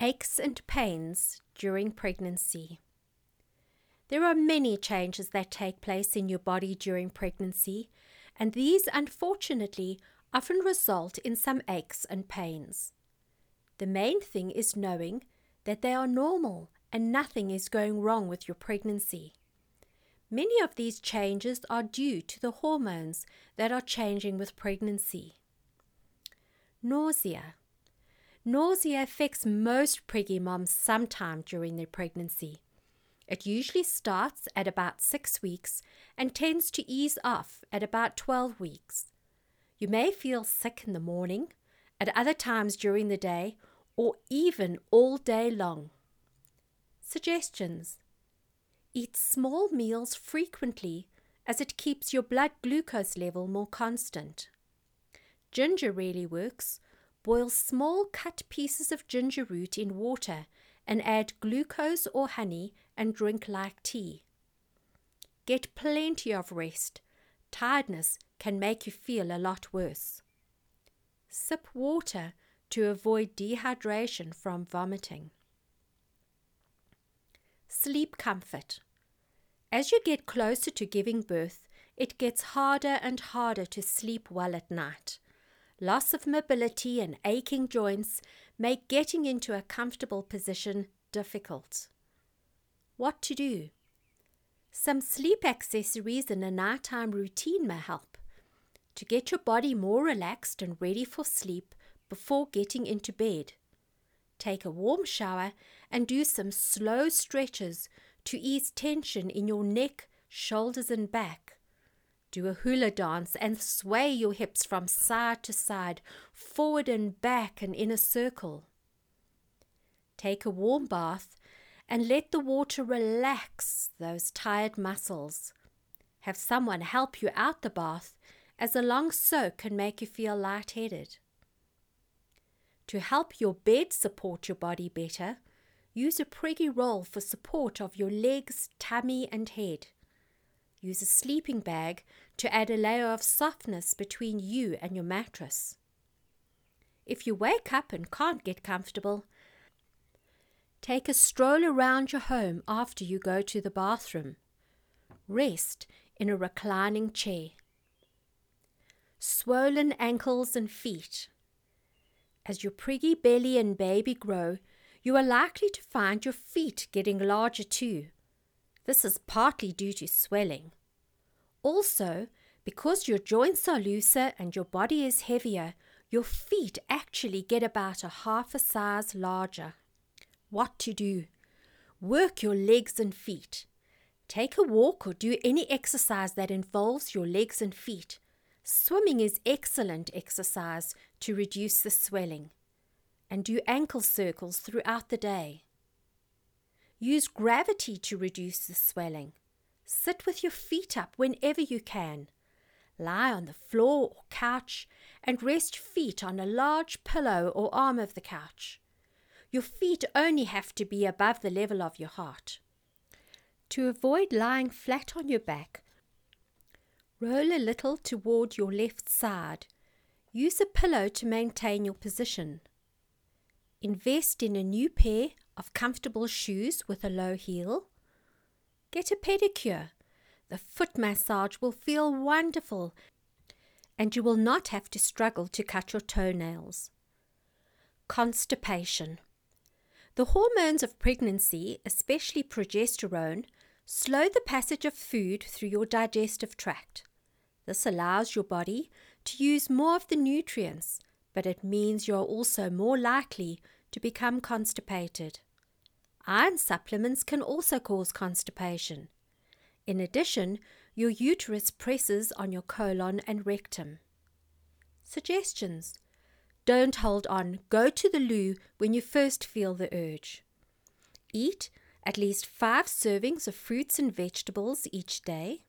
Aches and pains during pregnancy. There are many changes that take place in your body during pregnancy, and these unfortunately often result in some aches and pains. The main thing is knowing that they are normal and nothing is going wrong with your pregnancy. Many of these changes are due to the hormones that are changing with pregnancy. Nausea. Nausea affects most preggy moms sometime during their pregnancy. It usually starts at about six weeks and tends to ease off at about 12 weeks. You may feel sick in the morning, at other times during the day, or even all day long. Suggestions Eat small meals frequently as it keeps your blood glucose level more constant. Ginger really works Boil small cut pieces of ginger root in water and add glucose or honey and drink like tea. Get plenty of rest. Tiredness can make you feel a lot worse. Sip water to avoid dehydration from vomiting. Sleep comfort. As you get closer to giving birth, it gets harder and harder to sleep well at night. Loss of mobility and aching joints make getting into a comfortable position difficult. What to do? Some sleep accessories and a nighttime routine may help to get your body more relaxed and ready for sleep before getting into bed. Take a warm shower and do some slow stretches to ease tension in your neck, shoulders, and back. Do a hula dance and sway your hips from side to side, forward and back, and in a circle. Take a warm bath and let the water relax those tired muscles. Have someone help you out the bath, as a long soak can make you feel lightheaded. To help your bed support your body better, use a preggy roll for support of your legs, tummy, and head. Use a sleeping bag to add a layer of softness between you and your mattress. If you wake up and can't get comfortable, take a stroll around your home after you go to the bathroom. Rest in a reclining chair. Swollen ankles and feet. As your preggy belly and baby grow, you are likely to find your feet getting larger too. This is partly due to swelling. Also, because your joints are looser and your body is heavier, your feet actually get about a half a size larger. What to do? Work your legs and feet. Take a walk or do any exercise that involves your legs and feet. Swimming is excellent exercise to reduce the swelling. And do ankle circles throughout the day. Use gravity to reduce the swelling. Sit with your feet up whenever you can. Lie on the floor or couch and rest feet on a large pillow or arm of the couch. Your feet only have to be above the level of your heart. To avoid lying flat on your back, roll a little toward your left side. Use a pillow to maintain your position. Invest in a new pair of comfortable shoes with a low heel. Get a pedicure. The foot massage will feel wonderful and you will not have to struggle to cut your toenails. Constipation. The hormones of pregnancy, especially progesterone, slow the passage of food through your digestive tract. This allows your body to use more of the nutrients, but it means you are also more likely to become constipated. Iron supplements can also cause constipation. In addition, your uterus presses on your colon and rectum. Suggestions Don't hold on, go to the loo when you first feel the urge. Eat at least five servings of fruits and vegetables each day.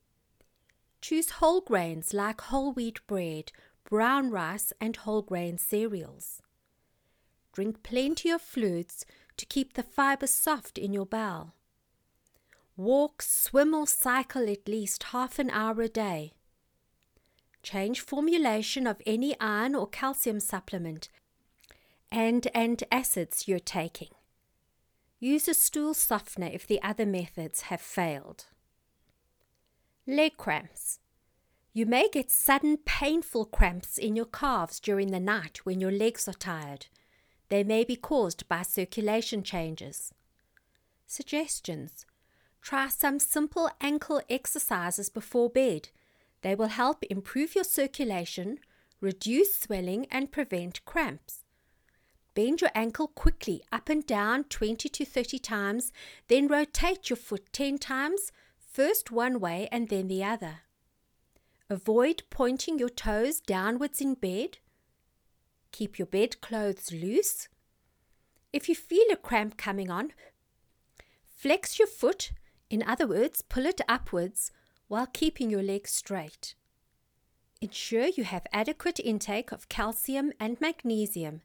Choose whole grains like whole wheat bread, brown rice, and whole grain cereals. Drink plenty of fluids to keep the fiber soft in your bowel. Walk, swim, or cycle at least half an hour a day. Change formulation of any iron or calcium supplement and antacids you're taking. Use a stool softener if the other methods have failed. Leg cramps. You may get sudden painful cramps in your calves during the night when your legs are tired. They may be caused by circulation changes. Suggestions Try some simple ankle exercises before bed. They will help improve your circulation, reduce swelling, and prevent cramps. Bend your ankle quickly up and down 20 to 30 times, then rotate your foot 10 times, first one way and then the other. Avoid pointing your toes downwards in bed. Keep your bed clothes loose. If you feel a cramp coming on, flex your foot, in other words, pull it upwards while keeping your legs straight. Ensure you have adequate intake of calcium and magnesium,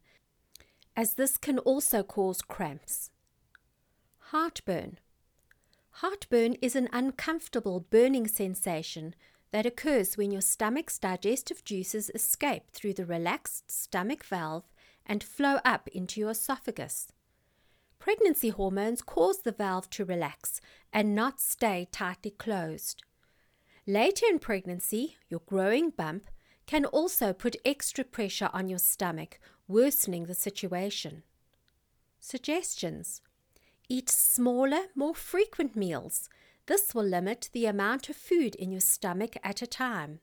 as this can also cause cramps. Heartburn. Heartburn is an uncomfortable burning sensation that occurs when your stomach's digestive juices escape through the relaxed stomach valve and flow up into your esophagus. Pregnancy hormones cause the valve to relax and not stay tightly closed. Later in pregnancy, your growing bump can also put extra pressure on your stomach, worsening the situation. Suggestions Eat smaller, more frequent meals this will limit the amount of food in your stomach at a time.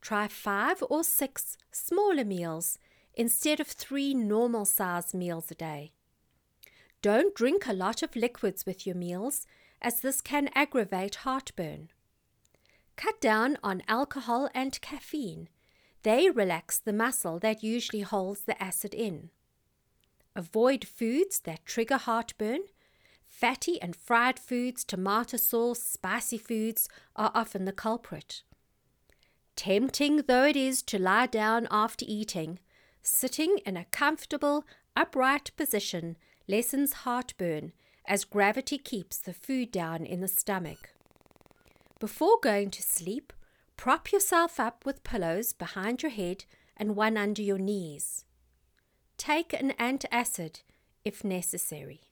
Try five or six smaller meals instead of three normal size meals a day. Don't drink a lot of liquids with your meals, as this can aggravate heartburn. Cut down on alcohol and caffeine. They relax the muscle that usually holds the acid in. Avoid foods that trigger heartburn Fatty and fried foods, tomato sauce, spicy foods are often the culprit. Tempting though it is to lie down after eating, sitting in a comfortable, upright position lessens heartburn as gravity keeps the food down in the stomach. Before going to sleep, prop yourself up with pillows behind your head and one under your knees. Take an antacid if necessary.